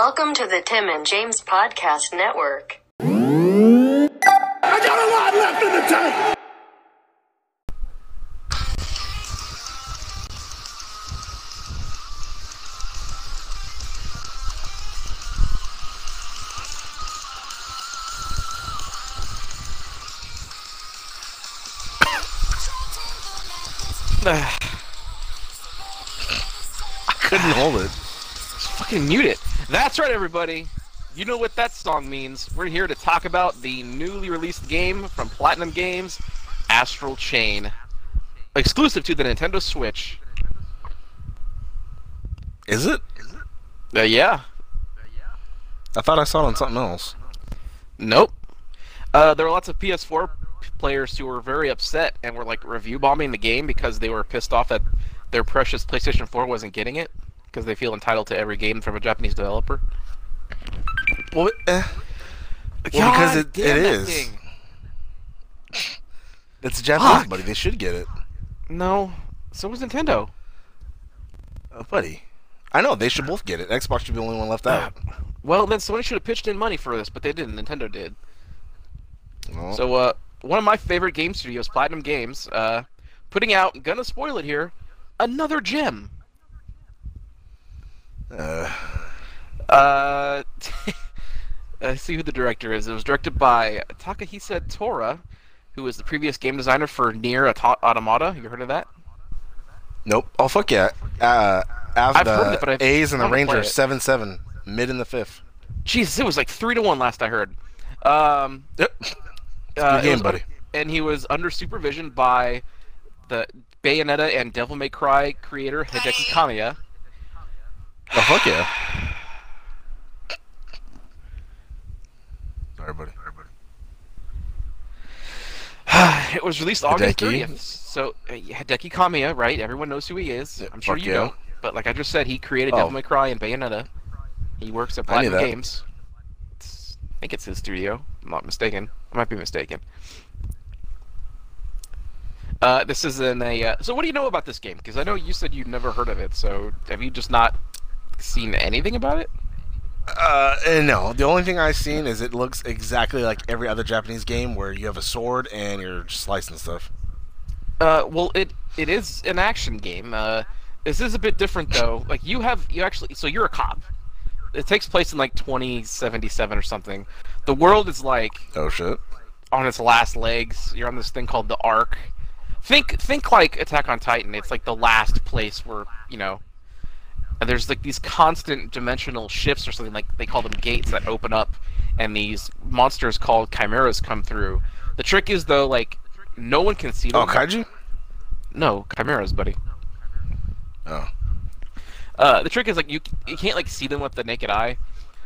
Welcome to the Tim and James Podcast Network. I got a lot left in the tank. I couldn't hold it. Fucking mute it. That's right, everybody. You know what that song means. We're here to talk about the newly released game from Platinum Games, Astral Chain. Exclusive to the Nintendo Switch. Is it? Uh, yeah. I thought I saw it on something else. Nope. Uh, there were lots of PS4 players who were very upset and were like review bombing the game because they were pissed off that their precious PlayStation 4 wasn't getting it because they feel entitled to every game from a Japanese developer. Well, eh. Well, because it- it is. It's Japanese, Fuck. buddy. They should get it. No. So was Nintendo. Oh, buddy. I know, they should both get it. Xbox should be the only one left out. Well, then Sony should have pitched in money for this, but they didn't. Nintendo did. So, uh, one of my favorite game studios, Platinum Games, uh, putting out, gonna spoil it here, another gem. Uh, Uh, let's see who the director is. It was directed by Takahisa Taura, who was the previous game designer for Nier Auto- Automata. You heard of that? nope. Oh, fuck yeah. Uh, Av- I've heard it, but I've- A's and the Rangers, 7 7, mid in the fifth. Jesus, it was like three to one last I heard. Um, Yep. uh, game, was- buddy. And he was under supervision by the Bayonetta and Devil May Cry creator Hideki Kamiya. Oh, fuck yeah. Sorry, buddy. it was released August Hideki? 30th. So uh, Hideki Kamiya, right? Everyone knows who he is. I'm sure fuck you yeah. don't. But like I just said, he created Oh. Devil May Cry and Bayonetta. He works at I knew Platinum that. Games. It's, I think it's his studio. I'm not mistaken. I might be mistaken. Uh, this is in a. Uh, so what do you know about this game? Because I know you said you'd never heard of it. So have you just not seen anything about it? Uh, eh, no. The only thing I've seen is it looks exactly like every other Japanese game where you have a sword and you're slicing stuff. Uh, well, it it is an action game. Uh, this is a bit different though. Like you have you actually so you're a cop. It takes place in like 2077 or something. The world is like Oh, shit. on its last legs. You're on this thing called the Ark. Think think like Attack on Titan. It's like the last place where you know. And there's like these constant dimensional shifts or something like they call them gates that open up, and these monsters called chimeras come through. The trick is though, like no one can see them. Oh, kaiju? No, chimeras, buddy. Oh. Uh, the trick is like you you can't like see them with the naked eye,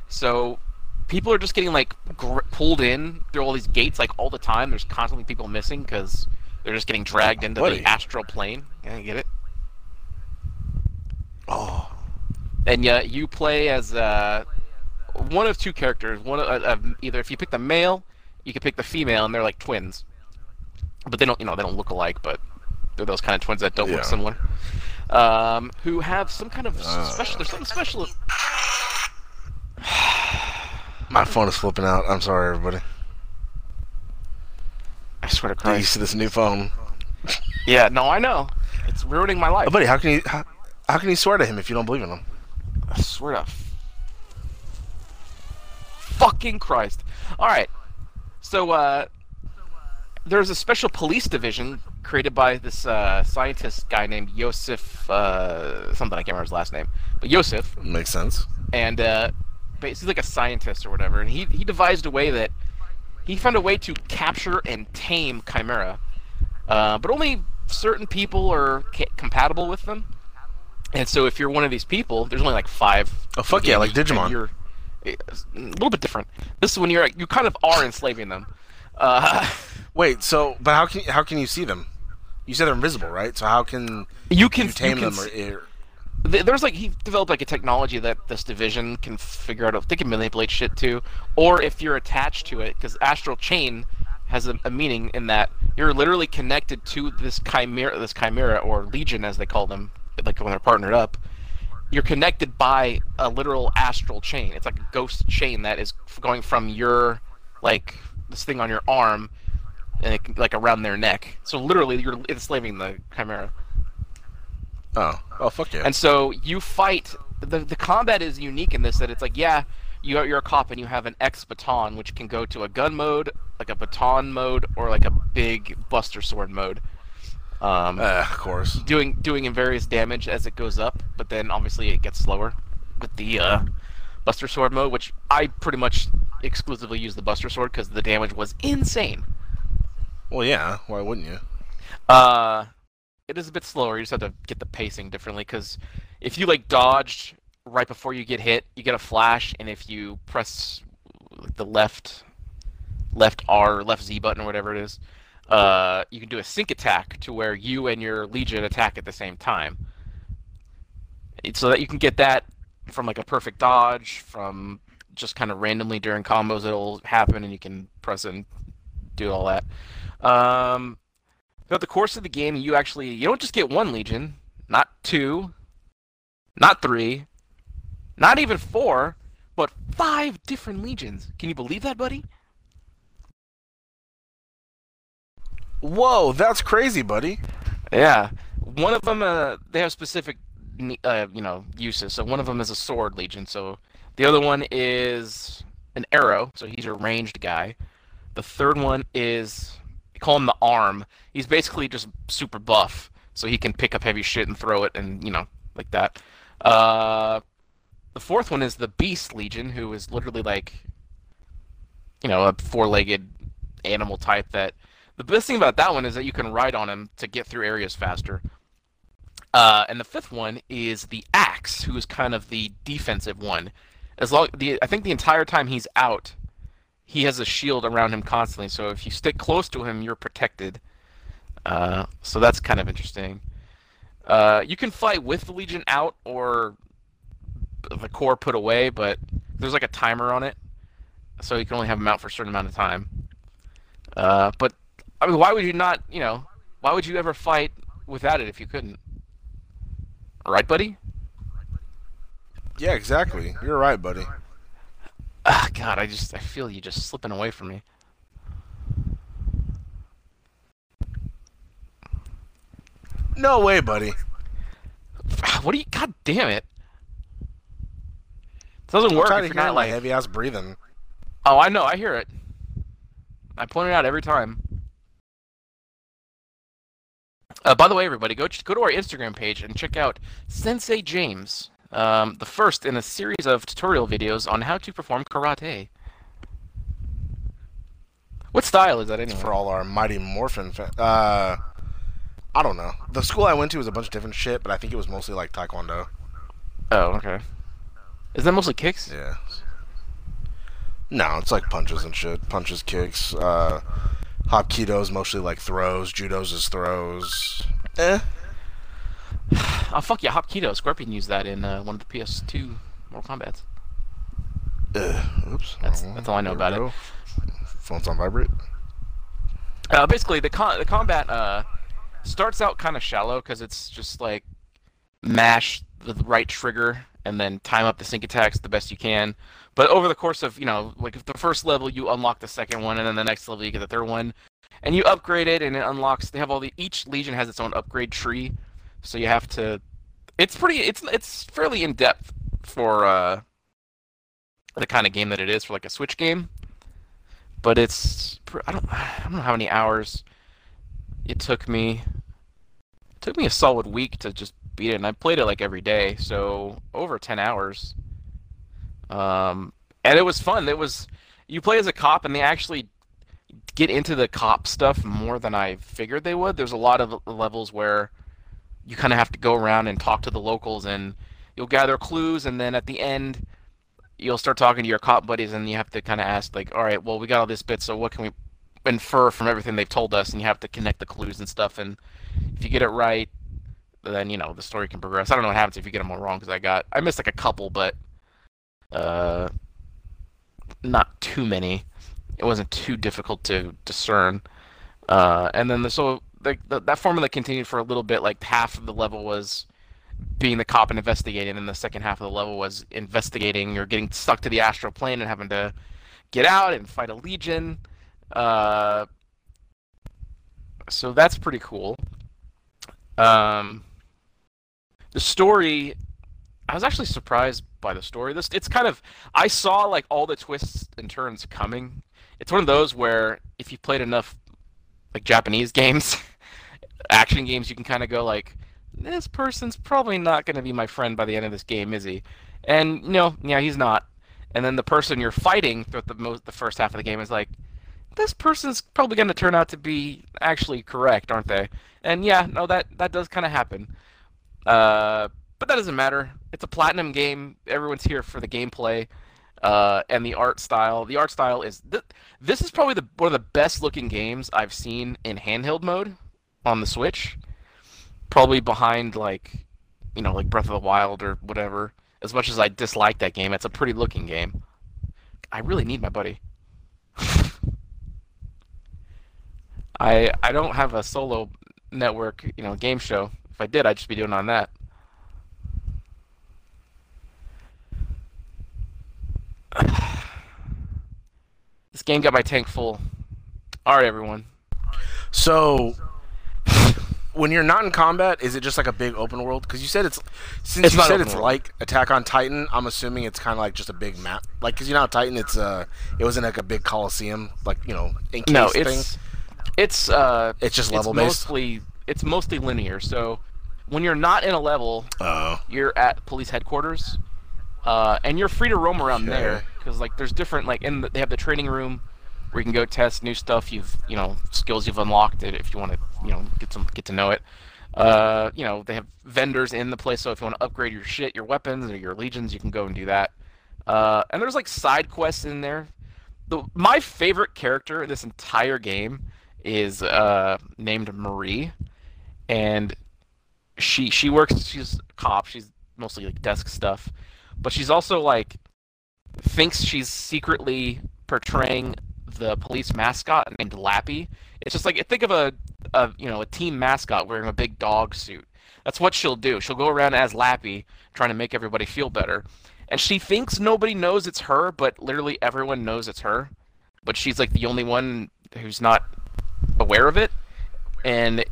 so people are just getting like gr- pulled in through all these gates like all the time. There's constantly people missing because they're just getting dragged into Buddy. the astral plane. Yeah, you get it. Oh. And yeah, you play as uh, one of two characters. One of, uh, either if you pick the male, you can pick the female, and they're like twins. But they don't, you know, they don't look alike, but they're those kind of twins that don't Yeah. look similar. Um, who have some kind of Uh. special. There's something special. My phone is flipping out. I'm sorry, everybody. I swear to Get used Christ. to this new phone. Yeah, no, I know. It's ruining my life. Oh, buddy, how can you how, how can you swear to him if you don't believe in him? I swear to fucking Christ. Alright. So, uh, there's a special police division created by this uh, scientist guy named Yoseph, uh, something, I can't remember his last name. But Yoseph. Makes sense. And, uh, he's like a scientist or whatever. And he, he devised a way that he found a way to capture and tame Chimera. Uh, but only certain people are ca- compatible with them. And so if you're one of these people, there's only like five. Oh, fuck yeah, like Digimon. You're a little bit different. This is when you're you kind of are enslaving them. Uh, Wait, so but how can how can you see them? You said they're invisible, right? So how can you can you tame you can them? Or, or, there's like he developed like a technology that this division can figure out if they can manipulate shit too, or if you're attached to it, because astral chain has a, a meaning in that you're literally connected to this chimera, this chimera or legion as they call them, like when they're partnered up, you're connected by a literal astral chain. It's like a ghost chain that is going from your like this thing on your arm and it, like around their neck. So literally, you're enslaving the chimera. Oh, oh fuck yeah. And so you fight. The the combat is unique in this that it's like yeah, you are, you're a cop and you have an X baton which can go to a gun mode, like a baton mode, or like a big Buster Sword mode. Um, uh, of course. doing doing in various damage as it goes up, but then obviously it gets slower with the uh, Buster Sword mode, which I pretty much exclusively use the Buster Sword because the damage was insane. Well, yeah. Why wouldn't you? Uh, it is a bit slower. You just have to get the pacing differently because if you like dodge right before you get hit, you get a flash, and if you press the left left R left Z button or whatever it is, uh, you can do a sync attack to where you and your legion attack at the same time. So that you can get that from like a perfect dodge, from just kind of randomly during combos it'll happen, and you can press and do all that. Um, throughout the course of the game, you actually you don't just get one legion, not two, not three, not even four, but five different legions. Can you believe that, buddy? Whoa, that's crazy, buddy. Yeah, one of them uh, they have specific uh, you know uses. So one of them is a sword legion. So the other one is an arrow. So he's a ranged guy. The third one is call him the arm. He's basically just super buff, so he can pick up heavy shit and throw it, and you know like that. Uh, the fourth one is the beast legion, who is literally like you know a four-legged animal type that the best thing about that one is that you can ride on him to get through areas faster. Uh, and the fifth one is the axe, who is kind of the defensive one. As long, the I think the entire time he's out, he has a shield around him constantly. So if you stick close to him, you're protected. Uh, so that's kind of interesting. Uh, you can fight with the Legion out or the core put away, but there's like a timer on it, so you can only have them out for a certain amount of time. Uh, but I mean, why would you not? You know, why would you ever fight without it if you couldn't? Right, buddy? Yeah, exactly. You're right, buddy. Ah, God, I just I feel you just slipping away from me. No way, buddy. What do you? God damn it! It doesn't I'm work if you're not like. heavy ass breathing. Oh, I know. I hear it. I point it out every time. Uh, by the way, everybody, go go to our Instagram page and check out Sensei James, um, the first in a series of tutorial videos on how to perform karate. What style is that anyway? For all our Mighty Morphin fans. Uh, I don't know. The school I went to was a bunch of different shit, but I think it was mostly like Taekwondo. Oh, okay. Is that mostly kicks? Yeah. No, it's like punches and shit. Punches, kicks. Uh, Hapkido's mostly like throws. Judo's is throws. Eh. Oh fuck yeah, Hapkido. Scorpion used that in uh, one of the PS2 Mortal Kombat's. Ugh. Oops. That's- that's all I know there about it. Phone's on vibrate. Uh, basically, the con- the combat uh, starts out kind of shallow because it's just like mash the right trigger and then time up the sync attacks the best you can. But over the course of you know, like the first level you unlock the second one, and then the next level you get the third one, and you upgrade it, and it unlocks. They have all the each legion has its own upgrade tree, so you have to. It's pretty. It's it's fairly in depth for uh, the kind of game that it is for like a Switch game but it's I don't I don't know how many hours it took me. It took me a solid week to just beat it, and I played it like every day, so over ten hours. Um, and it was fun. It was you play as a cop, and they actually get into the cop stuff more than I figured they would. There's a lot of levels where you kind of have to go around and talk to the locals, and you'll gather clues, and then at the end you'll start talking to your cop buddies and you have to kind of ask like all right well we got all this bit so what can we infer from everything they've told us and you have to connect the clues and stuff and if you get it right then you know the story can progress i don't know what happens if you get them all wrong because i got i missed like a couple but uh not too many it wasn't too difficult to discern uh and then the, so like the, that formula continued for a little bit like half of the level was being the cop and investigating. And the second half of the level was investigating or getting stuck to the astral plane and having to get out and fight a legion. Uh, so that's pretty cool. Um, the story, I was actually surprised by the story. This it's kind of I saw like all the twists and turns coming. It's one of those where if you played enough like Japanese games, action games, you can kind of go like, this person's probably not going to be my friend by the end of this game, is he? And no, yeah, he's not. And then the person you're fighting throughout the most the first half of the game is like, this person's probably going to turn out to be actually correct, aren't they? And yeah, no, that that does kind of happen. Uh, but that doesn't matter. It's a platinum game. Everyone's here for the gameplay uh, and the art style. The art style is th- this is probably the one of the best looking games I've seen in handheld mode on the Switch. Probably behind like you know like Breath of the Wild or whatever. As much as I dislike that game, it's a pretty looking game. I really need my buddy. I I don't have a solo network, you know, game show. If I did, I'd just be doing on that. this game got my tank full. All right, everyone. So, when you're not in combat, is it just like a big open world? Because you said it's since It's you said it's world. like Attack on Titan. I'm assuming it's kind of like just a big map. Like, because you know, Titan, it's uh, it wasn't like a big coliseum, like you know, encased No, thing. it's it's uh It's just it's level-based? mostly it's mostly linear. So when you're not in a level, Oh, you're at police headquarters, uh, and you're free to roam around Okay. there because like there's different like in the, they have the training room where you can go test new stuff you've you know skills you've unlocked it if you want to you know get some get to know it. Uh, you know they have vendors in the place, so if you want to upgrade your shit, your weapons or your legions, you can go and do that. Uh, and there's like side quests in there. The my favorite character in this entire game is uh, named Marie, and she she works. She's a cop. She's mostly like desk stuff, but she's also like thinks she's secretly portraying the police mascot named Lappy. It's just like think of a, a you know a team mascot wearing a big dog suit. That's what she'll do. She'll go around as Lappy, trying to make everybody feel better. And she thinks nobody knows it's her, but literally everyone knows it's her. But she's like the only one who's not aware of it. And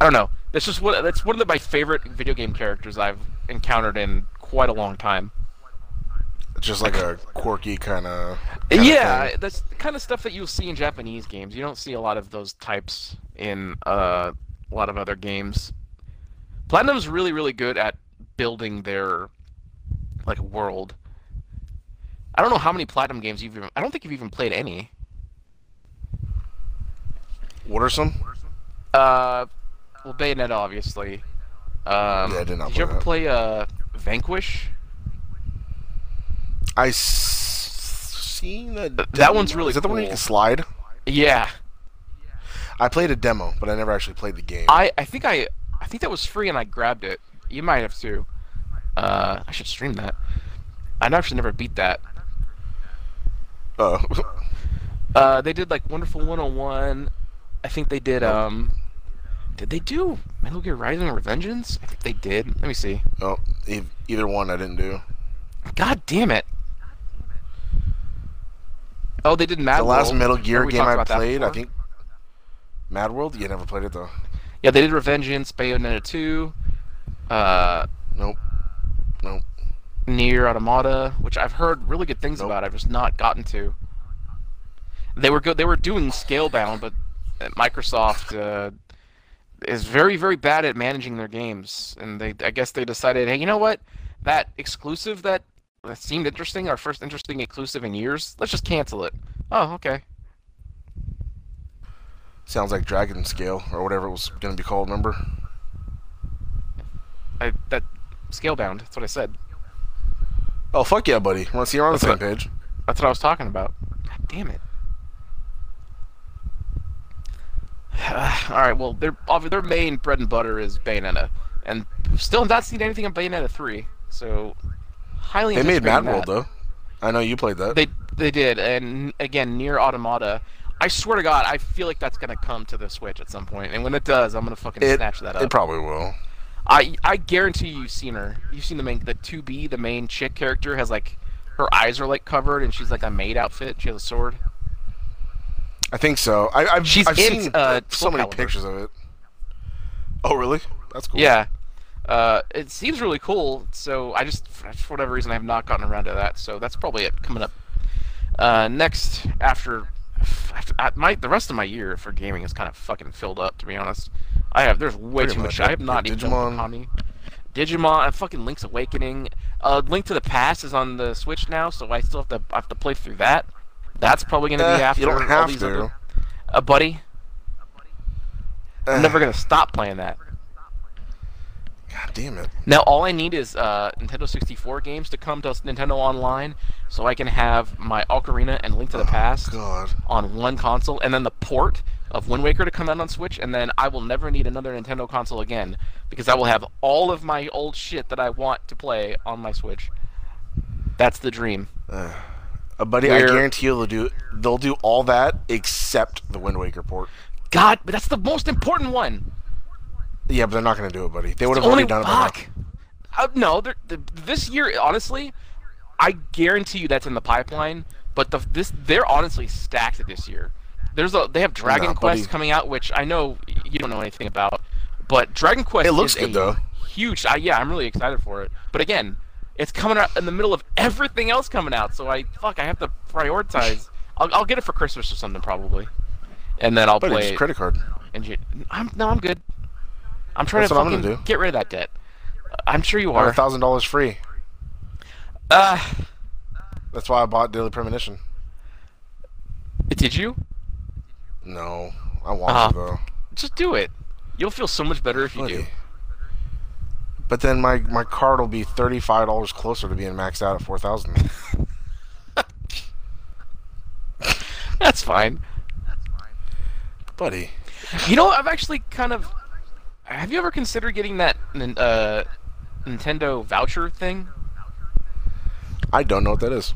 I don't know. That's just what that's one of my favorite video game characters I've encountered in quite a long time. just like a quirky kind of. yeah, that's the kind of stuff that you'll see in Japanese games. You don't see a lot of those types in uh, a lot of other games. Platinum's really, really good at building their like world. I don't know how many Platinum games you've even. I don't think you've even played any. What are some? Uh, well, Bayonetta, obviously. Um, Yeah, I did not Did you ever that. play uh, Vanquish? I s- seen a that one's really Is that the one you can slide? Yeah, I played a demo, but I never actually played the game. I I think I I think that was free and I grabbed it. You might have too. Uh, I should stream that. I actually never beat that. Oh, Uh, they did like Wonderful 101. I think they did. Um, did they do Metal Gear Rising: or Revengeance? I think they did. Let me see. oh, e- either one I didn't do. God damn it! Oh, they did Mad World. the last World. Metal Gear game I played, I think. Mad World? You never played it though. Yeah, they did Revengeance, Bayonetta 2, uh, Nope. Nope. Nier Automata, which I've heard really good things Nope. about. I've just not gotten to. They were good. They were doing Scalebound, but Microsoft uh, is very, very bad at managing their games, and they, I guess, they decided, hey, you know what? That exclusive that, that seemed interesting, our first interesting exclusive in years, let's just cancel it. Oh, okay. Sounds like Dragon Scale or whatever it was gonna be called. Remember? I, that Scalebound. That's what I said. Oh fuck yeah, buddy! Want to see you on the same what- page? That's what I was talking about. God damn it. All right, well, their their main bread and butter is Bayonetta, and still not seen anything on Bayonetta three. So highly. They made Mad World though. I know you played that. They they did, and again, Nier Automata. I swear to God, I feel like that's gonna come to the Switch at some point, and when it does, I'm gonna fucking it, snatch that up. it probably will. I I guarantee you've seen her. You've seen the main the two B the main chick character has like her eyes are like covered and she's like a maid outfit. She has a sword. I think so. I, I've, She's I've in, seen uh, so many Calibur. pictures of it. Oh, really? That's cool. Yeah. Uh, it seems really cool. So I just for whatever reason I have not gotten around to that. So that's probably it coming up. Uh, next after, after uh, my the rest of my year for gaming is kind of fucking filled up to be honest. I have there's way Pretty too much. much. I have not Yeah, even done Digimon. Konami. Digimon and fucking Link's Awakening. Uh, Link to the Past is on the Switch now, so I still have to I have to play through that. That's probably gonna Eh, be after you don't all have these to. other. Uh, buddy, I'm Eh, never gonna stop playing that. God damn it. Now all I need is uh, Nintendo 64 games to come to Nintendo Online, so I can have my Ocarina and Link to the Past God. on one console, and then the port of Wind Waker to come out on Switch, and then I will never need another Nintendo console again because I will have all of my old shit that I want to play on my Switch. That's the dream. Uh, buddy, I guarantee you they'll do they'll do all that except the Wind Waker port. God, but that's the most important one. Yeah, but they're not gonna do it, buddy. They would have Only already done it by now. Uh, no, they're- the, this year, honestly, I guarantee you that's in the pipeline. But the this they're honestly stacked this year. There's a they have Dragon Nah, Quest buddy. coming out, which I know you don't know anything about, but Dragon Quest It looks is good, though. Huge, I, yeah, I'm really excited for it. But again, it's coming out in the middle of everything else coming out, so I fuck, I have to prioritize. I'll, I'll get it for Christmas or something probably, and then I'll Buddy, play. just it credit card. and you, I'm no, I'm good. I'm trying That's to fucking do. get rid of that debt. I'm sure you Or a are. thousand dollars free. Uh, That's why I bought Deadly Premonition. did you? No, I want Uh-huh. to though. Just do it. You'll feel so much better if you do. But then my my card will be thirty five dollars closer to being maxed out at four thousand. That's fine. Buddy, You know, I've actually kind of. Have you ever considered getting that uh, Nintendo voucher thing? I don't know what that is.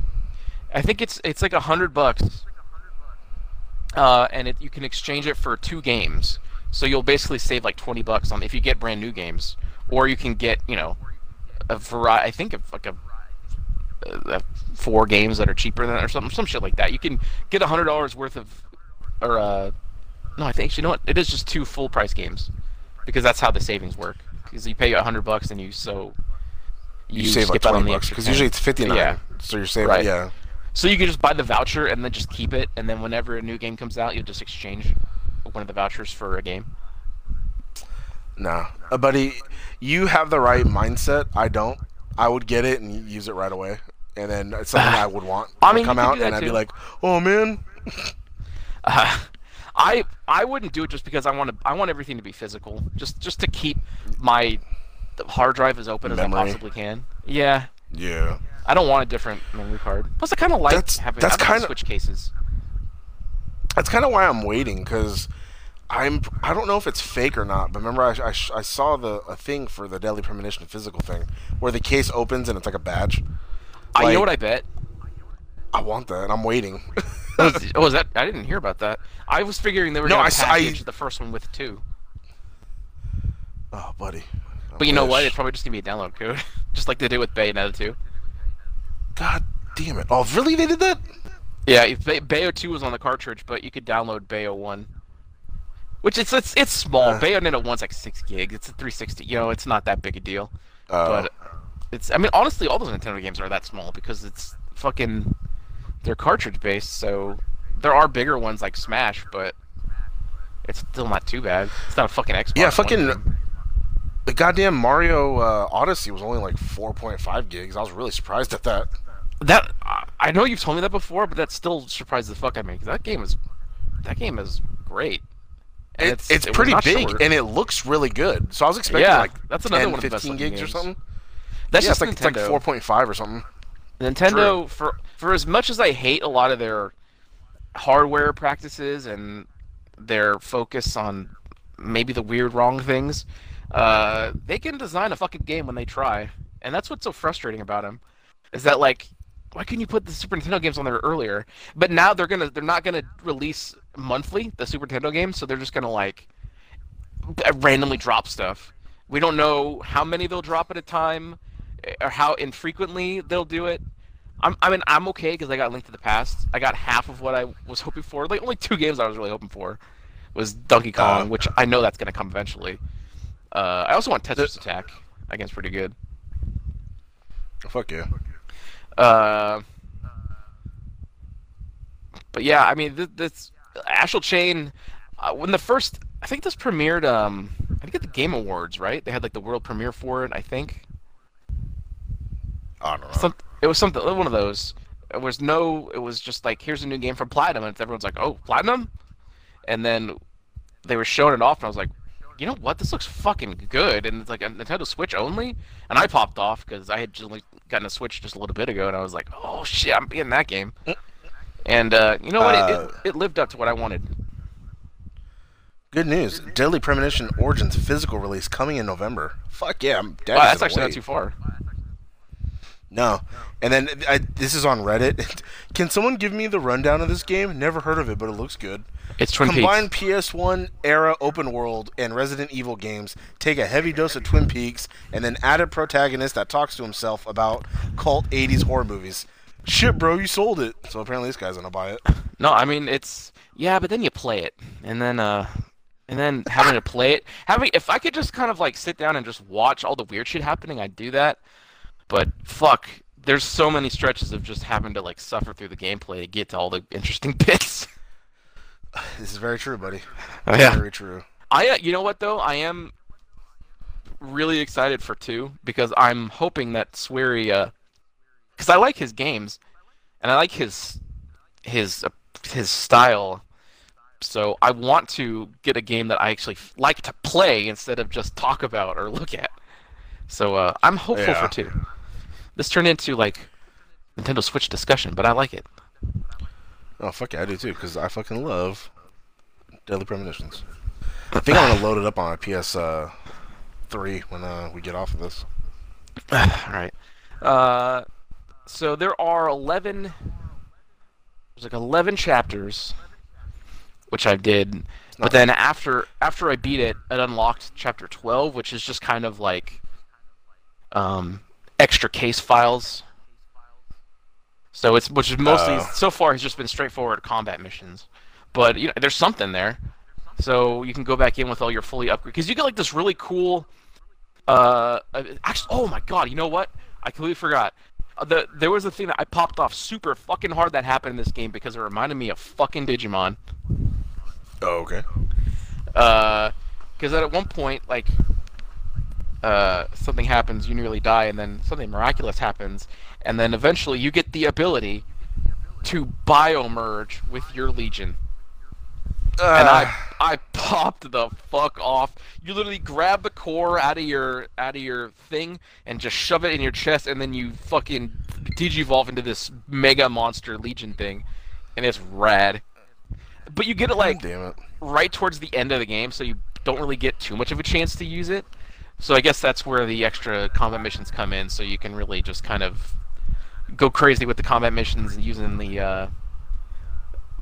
I think it's it's like a hundred bucks, uh, and it, you can exchange it for two games. So you'll basically save like twenty bucks on if you get brand new games, or you can get you know a variety. I think of like a, uh four games that are cheaper than or something, some shit like that. You can get a hundred dollars worth of, or uh, no, I think you know what? It is just two full price games, because that's how the savings work. Because you pay a hundred bucks and you so You, save like skip out on twenty bucks because usually it's fifty nine. Yeah. So you're saving. Right. Yeah. So you can just buy the voucher and then just keep it, and then whenever a new game comes out, you'll just exchange one of the vouchers for a game. Nah, uh, buddy, you have the right mindset. I don't. I would get it and use it right away, and then it's something I would want I to mean, come out, and I'd be like, "Oh man, Uh, I I wouldn't do it just because I want to. I want everything to be physical, just just to keep my hard drive as open as I possibly can. Yeah, yeah." I don't want a different memory card. Plus, I kind of like That's- having that's kinda- switch cases. That's kind of why I'm waiting because I'm. I don't know if it's fake or not, but remember I, I, I saw the a thing for the Deadly Premonition physical thing where the case opens and it's like a badge. I, you Like- know what I bet? I want that. and I'm waiting. Oh, is- oh, is that? I didn't hear about that. I was figuring they were No, going I to s- I- package the first one with two. oh, buddy. I But you know what? It's probably just gonna be a download code, just like they did with Bayonetta 2. God damn it! Oh, really? They did that? Yeah, Bayo 2 was on the cartridge, but you could download Bayo 1. Which it's it's it's small. Uh. Bayonetta 1's like 6 gigs. It's a 360. You know, it's not that big a deal. Uh, But it's I mean, honestly, all those Nintendo games are that small because it's fucking they're cartridge based, so there are bigger ones like Smash, but it's still not too bad. It's not a fucking Xbox. Yeah, fucking- game. the goddamn Mario uh, Odyssey was only like 4.5 gigs. I was really surprised at that. That I- know you've told me that before, but that still surprised the fuck out of me. that game is that game is great. It's, it's, it pretty big short. and it looks really good. So I was expecting Yeah, like that's 10, another one of the best 15 looking gigs or something. That's yeah, just it's like, it's like 4.5 or something. Nintendo for for as much as I hate a lot of their hardware practices and their focus on maybe the weird wrong things, uh, they can design a fucking game when they try, and that's what's so frustrating about them. Is that like, why couldn't you put the Super Nintendo games on there earlier? But now they're gonna they're not gonna release monthly the Super Nintendo games, so they're just gonna like randomly drop stuff. We don't know how many they'll drop at a time, or how infrequently they'll do it. I'm, I mean, I'm okay because I got Link to the Past. I got half of what I was hoping for. Like only two games I was really hoping for was Donkey Kong, Uh. which I know that's gonna come eventually. Uh, I also want Tetris Attack. I guess pretty good. Fuck yeah. Uh, but yeah, I mean, this, this Astral Chain, uh, when the first, I think this premiered, um, I think at the Game Awards, right? They had like the world premiere for it, I think. I don't know. Some, it was something, one of those. It was no, it was just like, here's a new game from Platinum, and everyone's like, oh, Platinum? And then they were showing it off, and I was like, you know what? This looks fucking good, and it's like a Nintendo Switch only. And I popped off because I had just only gotten a Switch just a little bit ago, and I was like, oh shit, I'm getting that game. And uh, you know what? It, Uh, it, it lived up to what I wanted. Good news. Deadly Premonition Origins physical release coming in November. Fuck yeah, I'm dead. Wow, that's actually not too far. No. And then I, this is on Reddit. Can someone give me the rundown of this game? Never heard of it, but it looks good. It's Twin Combine Peaks. PS1 era open world and Resident Evil games, take a heavy dose of Twin Peaks, and then add a protagonist that talks to himself about cult 80s horror movies. Shit, bro, you sold it. So apparently this guy's gonna buy it. No, I mean it's yeah, but then you play it, and then uh, and then having to play it, having if I could just kind of like sit down and just watch all the weird shit happening, I'd do that. But fuck, there's so many stretches of just having to like suffer through the gameplay to get to all the interesting bits. This is very true, buddy. Oh, yeah. Very true. I, uh, you know what though, I am really excited for two because I'm hoping that Swery, uh, because I like his games, and I like his his uh, his style. So I want to get a game that I actually f- like to play instead of just talk about or look at. So uh, I'm hopeful Yeah. for two. This turned into like Nintendo Switch discussion, but I like it. Oh fuck yeah, I do too, because I fucking love Deadly Premonitions. I think I'm gonna load it up on my PS uh, three when uh, we get off of this. All right. Uh, so there are eleven. There's like eleven chapters, which I did. But then after after I beat it, it unlocked chapter twelve, which is just kind of like um, extra case files. So it's which is mostly Oh. so far has just been straightforward combat missions, but you know there's something there, so you can go back in with all your fully upgrade because you get like this really cool uh, uh, actually, oh my god, you know what? I completely forgot. Uh, the there was a thing that I popped off super fucking hard that happened in this game because it reminded me of fucking Digimon. Oh okay. Uh, because at one point, like, uh, something happens, you nearly die, and then something miraculous happens, and then eventually you get the ability to biomerge with your legion. and I I popped the fuck off. You literally grab the core out of your out of your thing and just shove it in your chest, and then you fucking digivolve into this mega monster legion thing, and it's rad. But you get it like it. right towards the end of the game, so you don't really get too much of a chance to use it. So I guess that's where the extra combat missions come in, so you can really just kind of go crazy with the combat missions using the uh,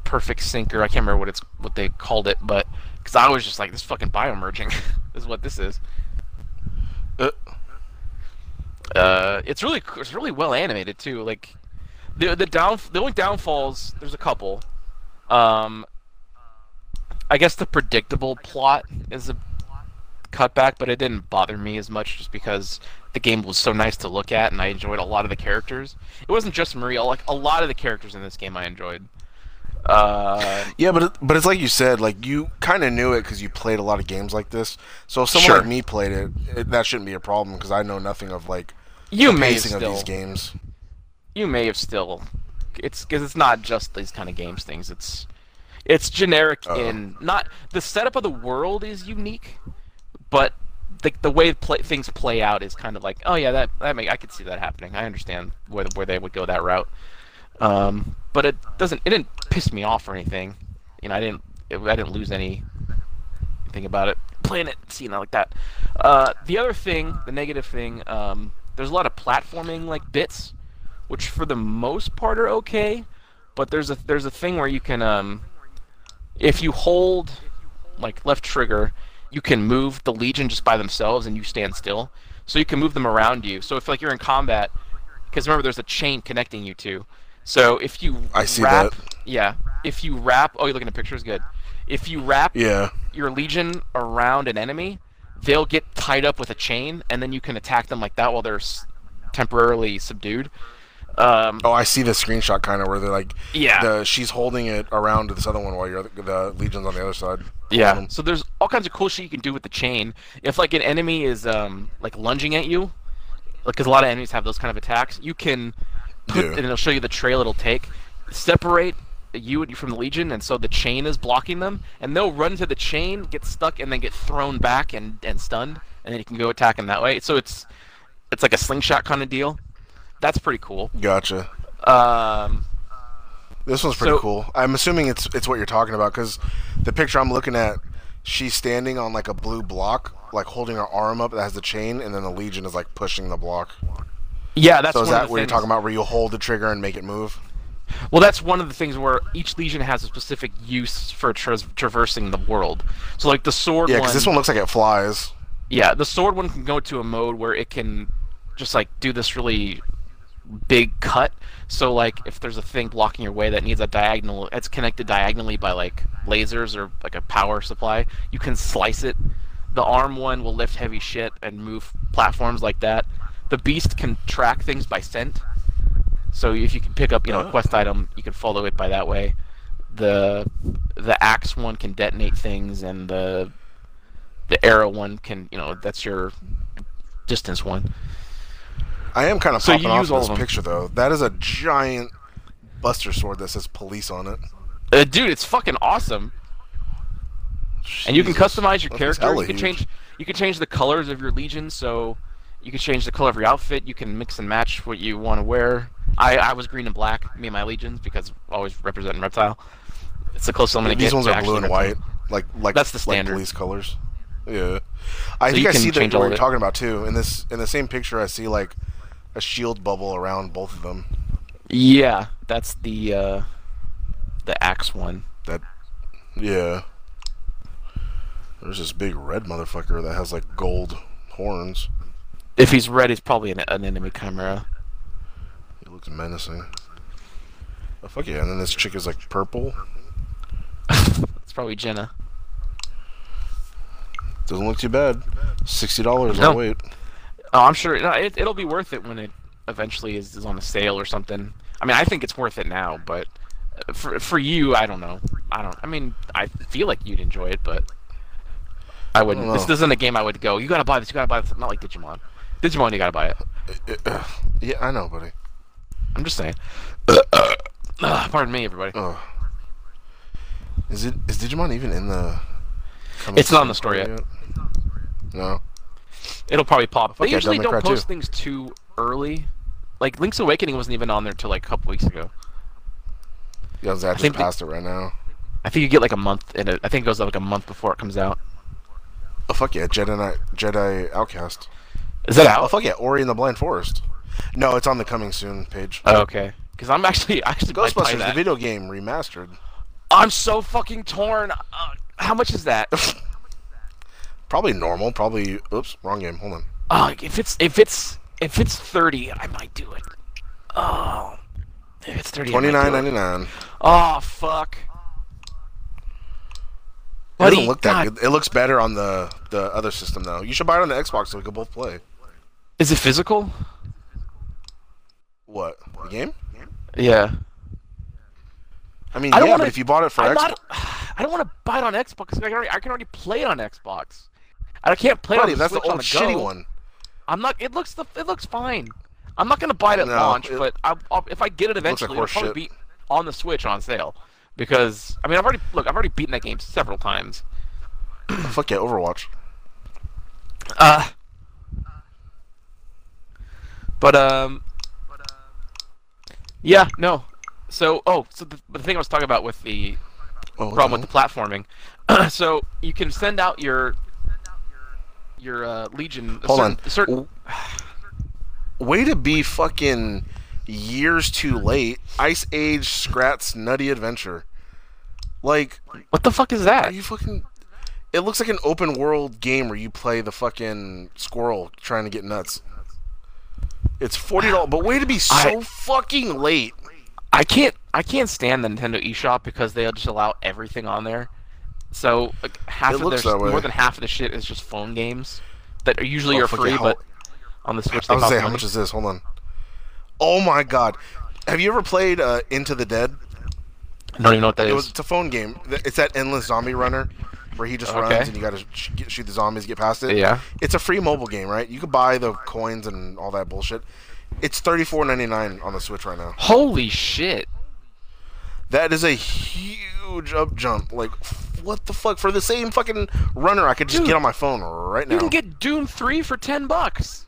perfect sinker. I can't remember what it's what they called it, but because I was just like, this fucking biomerging is what this is. Uh, Uh, it's really it's really well animated too. Like the the down the only downfalls there's a couple. Um, I guess the predictable plot is a cutback, but it didn't bother me as much just because the game was so nice to look at and I enjoyed a lot of the characters. It wasn't just Maria, like a lot of the characters in this game I enjoyed. Uh, yeah, but it, but it's like you said, like you kind of knew it because you played a lot of games like this. So if someone Sure. like me played it, it, that shouldn't be a problem because I know nothing of like you the may pacing of these games. you may have still, it's because it's not just these kind of games things. It's it's generic Uh-oh. in not the setup of the world is unique, but the the way play, things play out is kind of like, oh yeah, that that make, I could see that happening. I understand where where they would go that route. Um, but it doesn't. It didn't piss me off or anything. You know, I didn't. It, I didn't lose any anything about it. Playing it, seeing it like that. Uh, the other thing, the negative thing, um, there's a lot of platforming like bits, which for the most part are okay. But there's a there's a thing where you can um, if you hold like left trigger you can move the Legion just by themselves and you stand still. So you can move them around you. So if like you're in combat, because remember there's a chain connecting you two. So if you I see wrap, that. yeah, if you wrap, oh you're looking at pictures, good. If you wrap Yeah. your Legion around an enemy, they'll get tied up with a chain, and then you can attack them like that while they're s- temporarily subdued. Um, Oh, I see the screenshot kind of where they're like, Yeah. the, she's holding it around to this other one while you're the, the legion's on the other side. Yeah. Um, So there's all kinds of cool shit you can do with the chain. If like an enemy is um like lunging at you, because a lot of enemies have those kind of attacks, you can put Yeah. and it'll show you the trail it'll take. Separate you from the legion, and so the chain is blocking them, and they'll run to the chain, get stuck, and then get thrown back and and stunned, and then you can go attack them that way. So it's it's like a slingshot kind of deal. That's pretty cool. Gotcha. Um, This one's pretty So- cool. I'm assuming it's it's what you're talking about because the picture I'm looking at, she's standing on like a blue block, like holding her arm up that has the chain, and then the legion is like pushing the block. yeah, that's So is that what you're talking about, where you hold the trigger and make it move? Well, that's one of the things where each legion has a specific use for tra- traversing the world. So, like the sword Yeah, because this one looks like it flies. yeah, the sword one can go to a mode where it can just like do this really big cut. So, like if there's a thing blocking your way that needs a diagonal, it's connected diagonally by like lasers or like a power supply. You can slice it. The arm one will lift heavy shit and move platforms like that. The beast can track things by scent. So if you can pick up, you know, a quest item, you can follow it by that way. The the axe one can detonate things, and the the arrow one can, you know, that's your distance one. I am kind of So popping you off use all this picture though. That is a giant Buster sword that says police on it. Uh, dude, it's fucking awesome. And you can customize your That character. You can huge. change you can change the colors of your legion, so you can change the color of your outfit. You can mix and match what you want to wear. I, I was green and black, me and my legions, because always representing reptile. It's the closest I'm gonna These get. These ones are blue and reptile. white, like like That's the like standard. police colors. Yeah, I So think I see the, what you're talking about too. In this in the same picture, I see like a shield bubble around both of them. Yeah, that's the uh, the axe one. That yeah. There's this big red motherfucker that has like gold horns. If he's red, he's probably an, an enemy chimera. He looks menacing. Oh fuck yeah! And then this chick is like purple. It's probably Jenna. Doesn't look too bad. Sixty dollars. No. I'll wait. Oh, I'm sure no, it, it'll be worth it when it eventually is, is on a sale or something. I mean, I think it's worth it now, but uh, for for you, I don't know. I don't. I mean, I feel like you'd enjoy it, but I wouldn't. don't This isn't a game I would go. You gotta buy this. You gotta buy this. Not like Digimon. Digimon, you gotta buy it. Yeah, I know, buddy. I'm just saying. Pardon me, everybody. Oh. Is it is Digimon even in the? It's not in the store part yet. No. It'll probably pop. They yeah, usually don't post things too early. Like Link's Awakening wasn't even on there till like a couple weeks ago. Yeah, Zach just think the- passed it right now. I think you get like a month and. I think it goes like a month before it comes out. Oh fuck yeah, Jedi Knight, Jedi Outcast. Is that Oh out? fuck yeah, Ori and the Blind Forest. No, it's on the coming soon page. Oh, okay. Because I'm actually actually Ghostbusters, the video game remastered. I'm so fucking torn. Uh, how much is that? Probably normal. Probably. Oops, wrong game. Hold on. uh, if it's if it's if it's thirty, I might do it. Oh, if it's thirty, Twenty nine ninety nine. Oh fuck. It doesn't look that God. good. It looks better on the the other system though. You should buy it on the Xbox so we can both play. Is it physical? What the game? Yeah. I mean, I don't yeah, wanna- but if you bought it for Xbox, I don't want to buy it on Xbox. I can, already, I can already play it on Xbox. I can't play it buddy, on the that's the Switch old on the shitty one. I'm not. It looks the. It looks fine. I'm not gonna buy it at No, launch, it- but I'll, I'll, if I get it like eventually, it'll probably shit. be on the Switch on sale. Because I mean, I've already look. I've already beaten that game several times. Fuck yeah, Overwatch. Uh. But um. Yeah. No. So oh, so the, the thing I was talking about with the Oh, problem the with the platforming. so you can send out your your uh, legion. Hold certain, on. Certain, Way to be fucking years too late. Ice Age Scrat's Nutty Adventure. Like, what the fuck is that? are that? you fucking? It looks like an open world game where you play the fucking squirrel trying to get nuts. It's forty dollars, but way to be so I- fucking late. I can't I can't stand the Nintendo eShop because they just allow everything on there. So like, half It of their more than half of the shit is just phone games that are usually Oh, are free, how- but on the Switch I was saying, how much is this? Hold on. Oh my god, have you ever played uh, Into the Dead? I don't even know what that It is. was, it's a phone game. It's that endless zombie runner where he just Okay. runs and you gotta sh- shoot the zombies, get past it. Yeah. It's a free mobile game, right? You could buy the coins and all that bullshit. It's thirty four ninety nine on the Switch right now. Holy shit! That is a huge up jump. Like, what the fuck? For the same fucking runner, I could just Dude, get on my phone right now. You can get Doom three for ten bucks.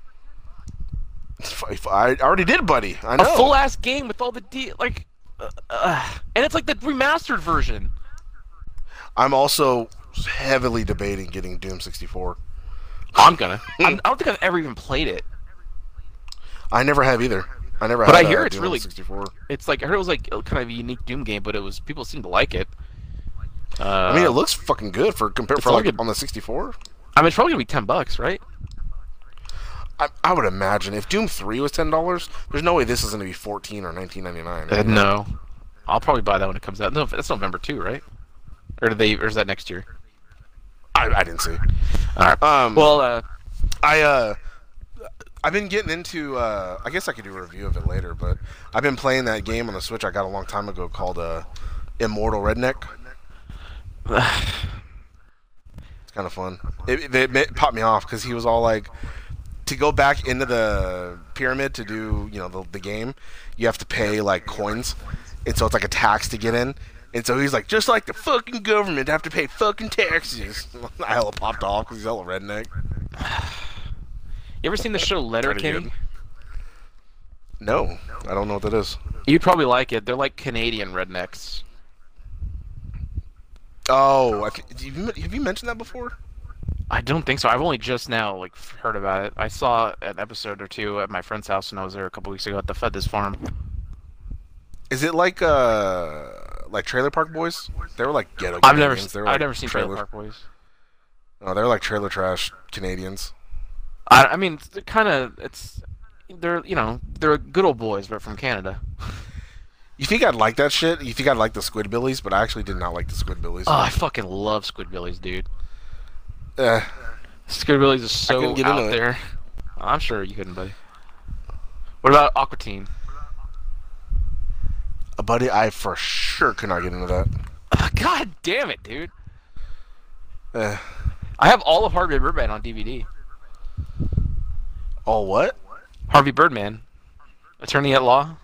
If- if I already did, buddy. I know. A full ass game with all the de- like, uh, uh, and it's like the remastered version. I'm also heavily debating getting Doom 64. I'm gonna. I'm, I don't think I've ever even played it. I never have either. I never. Have. But had, I hear uh, it's Doom really- 64. It's like I heard it was like kind of a unique Doom game, but it was people seem to like it. Uh, I mean, it looks fucking good for compared for all like good. on the 64. I mean, it's probably gonna be ten bucks, right? I, I would imagine if Doom 3 was ten dollars, there's no way this is going to be 14 or 19.99. Uh, no, I'll probably buy that when it comes out. No, that's November too, right? Or do they? Or is that next year? I, I didn't see. All right. Um, well, uh, I uh, I've been getting into. Uh, I guess I could do a review of it later, but I've been playing that game on the Switch I got a long time ago called uh, Immortal Redneck. It's kind of fun. It, it, it popped me off because he was all like, to go back into the pyramid to do you know the, the game, you have to pay like coins, and so it's like a tax to get in. And so he's like, just like the fucking government, have to pay fucking taxes. I hella popped off because he's hella redneck. you ever seen the show Letterkenny? No, I don't know what that is. You'd probably like it. They're like Canadian rednecks. Oh, you, have you mentioned that before? I don't think so. I've only just now like heard about it. I saw an episode or two at my friend's house when I was there a couple weeks ago at the Fedis farm. Is it like uh like Trailer Park Boys? They were like ghetto. I've never, Canadians. They were I've like never seen Trailer Park Boys. Oh, they're like trailer trash Canadians. I, I mean, they're kind of. It's they're you know they're good old boys, but from Canada. You think I'd like that shit? You think I'd like the Squidbillies? But I actually did not like the Squidbillies. Oh, I fucking love Squidbillies, dude. Eh, Squidbillies is so out into it. there. I'm sure you couldn't, buddy. What about Aqua Teen? uh, buddy, I for sure could not get into that. God damn it, dude! Eh. I have all of Harvey Birdman on DVD. All what? Harvey Birdman, Attorney at Law.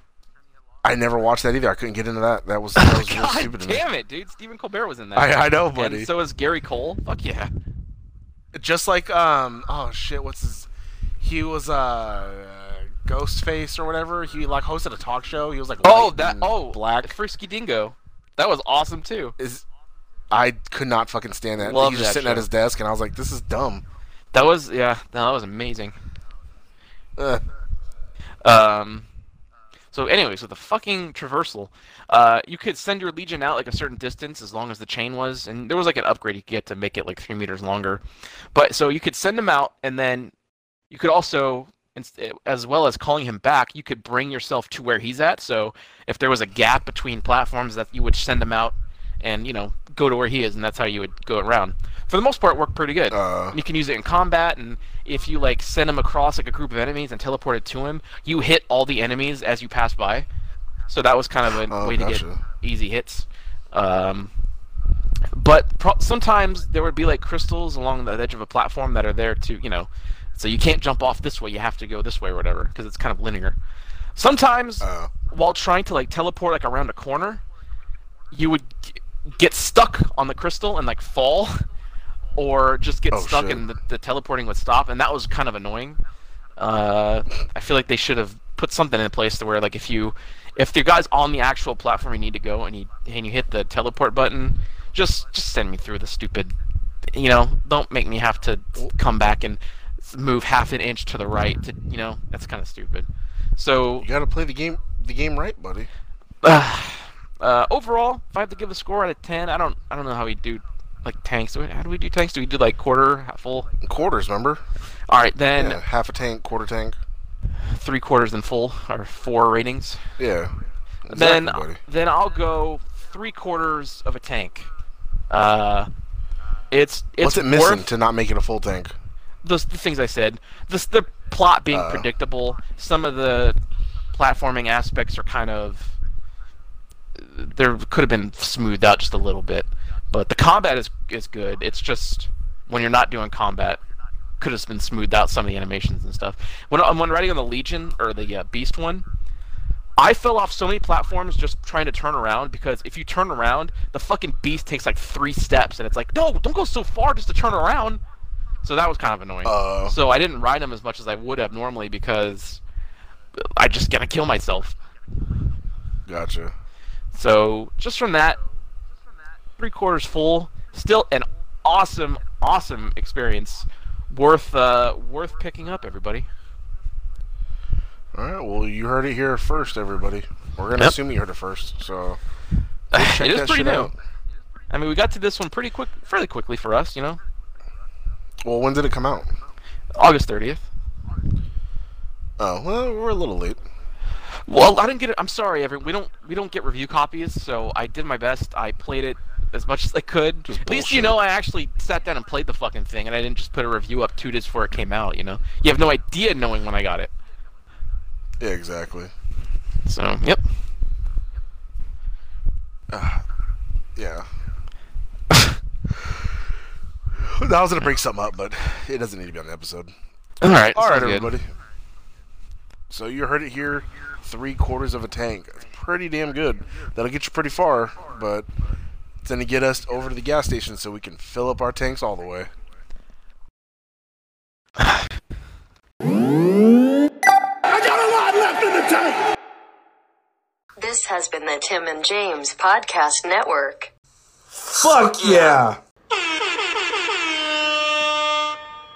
I never watched that either. I couldn't get into that. That was that was God stupid to me. damn it, dude! Stephen Colbert was in that. I, I know, buddy. And so is Gary Cole. Fuck yeah. Just like um, oh shit, what's his? He was uh, Ghostface or whatever. He like hosted a talk show. He was like Oh, that. Oh, black. Frisky Dingo. That was awesome too. is I could not fucking stand that. Love he was just sitting at his desk, and I was like, "This is dumb." That was yeah. That was amazing. Ugh. Um. So anyway, so the fucking traversal, uh, you could send your legion out like a certain distance as long as the chain was, and there was like an upgrade you could get to make it like three meters longer. But so you could send him out, and then you could also, as well as calling him back, you could bring yourself to where he's at. So if there was a gap between platforms, that you would send him out, and you know go to where he is, and that's how you would go around. For the most part, it worked pretty good. Uh. You can use it in combat, and if you like send him across like a group of enemies and teleport it to him, you hit all the enemies as you pass by. So that was kind of a Oh, way to get easy hits. Um, but pro- sometimes there would be like crystals along the edge of a platform that are there to, you know, so you can't jump off this way. You have to go this way or whatever because it's kind of linear. Sometimes Uh. while trying to like teleport like around a corner, you would g- get stuck on the crystal and like fall, or just get Oh, stuck shit. and the, the teleporting would stop, and that was kind of annoying. Uh, I feel like they should have put something in place to where like if you if the guy's on the actual platform you need to go and you and you hit the teleport button, just just send me through the stupid, you know, don't make me have to come back and move half an inch to the right to you know that's kind of stupid. So You gotta play the game the game right, buddy. uh, overall, if I have to give a score out of ten, I don't I don't know how we do like tanks. How do we do tanks? Do we do like quarter, half full? Quarters, remember? All right, then Yeah, half a tank, quarter tank. three quarters and full are four ratings. Yeah. then buddy. then I'll go three quarters of a tank. Uh, it's it's What's it missing worth to not make it a full tank? those the things I said. This the plot being Uh. predictable. Some of the platforming aspects are kind of there could have been smoothed out just a little bit, but the combat is is good. It's just when you're not doing combat, could have been smoothed out some of the animations and stuff. When when riding on the Legion or the uh, Beast one, I fell off so many platforms just trying to turn around because if you turn around, the fucking beast takes like three steps, and it's like, no, don't go so far just to turn around. So that was kind of annoying. Uh. so I didn't ride them as much as I would have normally because I just gonna kill myself. Gotcha. So just from that, three quarters full, still an awesome, awesome experience, worth uh, worth picking up. Everybody. All right. Well, you heard it here first, everybody. We're gonna Yep. assume you heard it first. So check it is pretty new. out. I mean, we got to this one pretty quick, fairly quickly for us, you know. Well, when did it come out? August thirtieth. Oh, well, we're a little late. Well, I didn't get it. I'm sorry, everyone. We don't we don't get review copies, so I did my best. I played it as much as I could. Just At least you know I actually sat down and played the fucking thing, and I didn't just put a review up two days before it came out. You know, you have no idea knowing when I got it. Yeah, exactly. So, yep. Yeah. I was gonna bring something up, but it doesn't need to be on the episode. All right. All right, sounds good. everybody. So you heard it here. Three quarters of a tank. It's pretty damn good. That'll get you pretty far, but it's gonna get us over to the gas station so we can fill up our tanks all the way. I got a lot left in the tank. This has been the Tim and James Podcast Network. Fuck yeah.